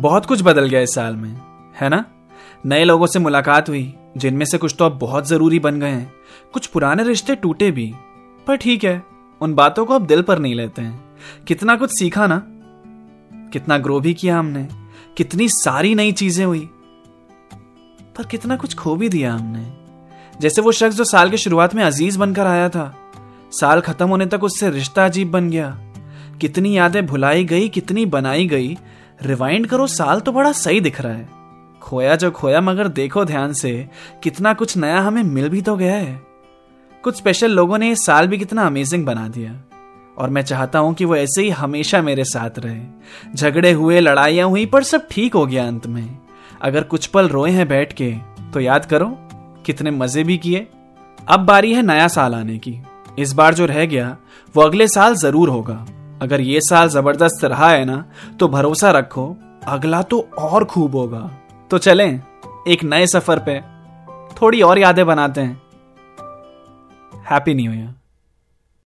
बहुत कुछ बदल गया इस साल में, है ना? नए लोगों से मुलाकात हुई, जिनमें से कुछ तो अब बहुत ज़रूरी बन गए हैं। कुछ पुराने रिश्ते टूटे भी, पर ठीक है, उन बातों को अब दिल पर नहीं लेते हैं। कितना कुछ सीखा ना? कितना ग्रो भी किया हमने, कितनी सारी नई चीज़ें हुई, पर कितना कुछ खो भी दिया हमने। जैसे वो शख्स जो साल की शुरुआत में अज़ीज़ बनकर आया था, साल खत्म होने तक उससे रिश्ता अजीब बन गया। कितनी यादें भुलाई गई, कितनी बनाई गई रिवाइंड करो, साल तो बड़ा सही दिख रहा है। खोया जो खोया, मगर देखो ध्यान से, कितना कुछ नया हमें मिल भी तो गया है। कुछ स्पेशल लोगों ने इस साल भी कितना अमेजिंग बना दिया। और मैं चाहता हूँ कि वो ऐसे ही हमेशा मेरे साथ रहे। झगड़े हुए, लड़ाइयाँ हुई, पर सब ठीक हो गया अंत में। अगर कुछ पल रोए हैं बैठ के तो याद करो, कितने मज़े भी किए। अब बारी है नया साल आने की। इस बार जो रह गया, वो अगले साल ज़रूर होगा। अगर ये साल ज़बरदस्त रहा है ना तो भरोसा रखो, अगला तो और खूब होगा। तो चलें, एक नए सफ़र पे थोड़ी और यादें बनाते हैं। Happy new year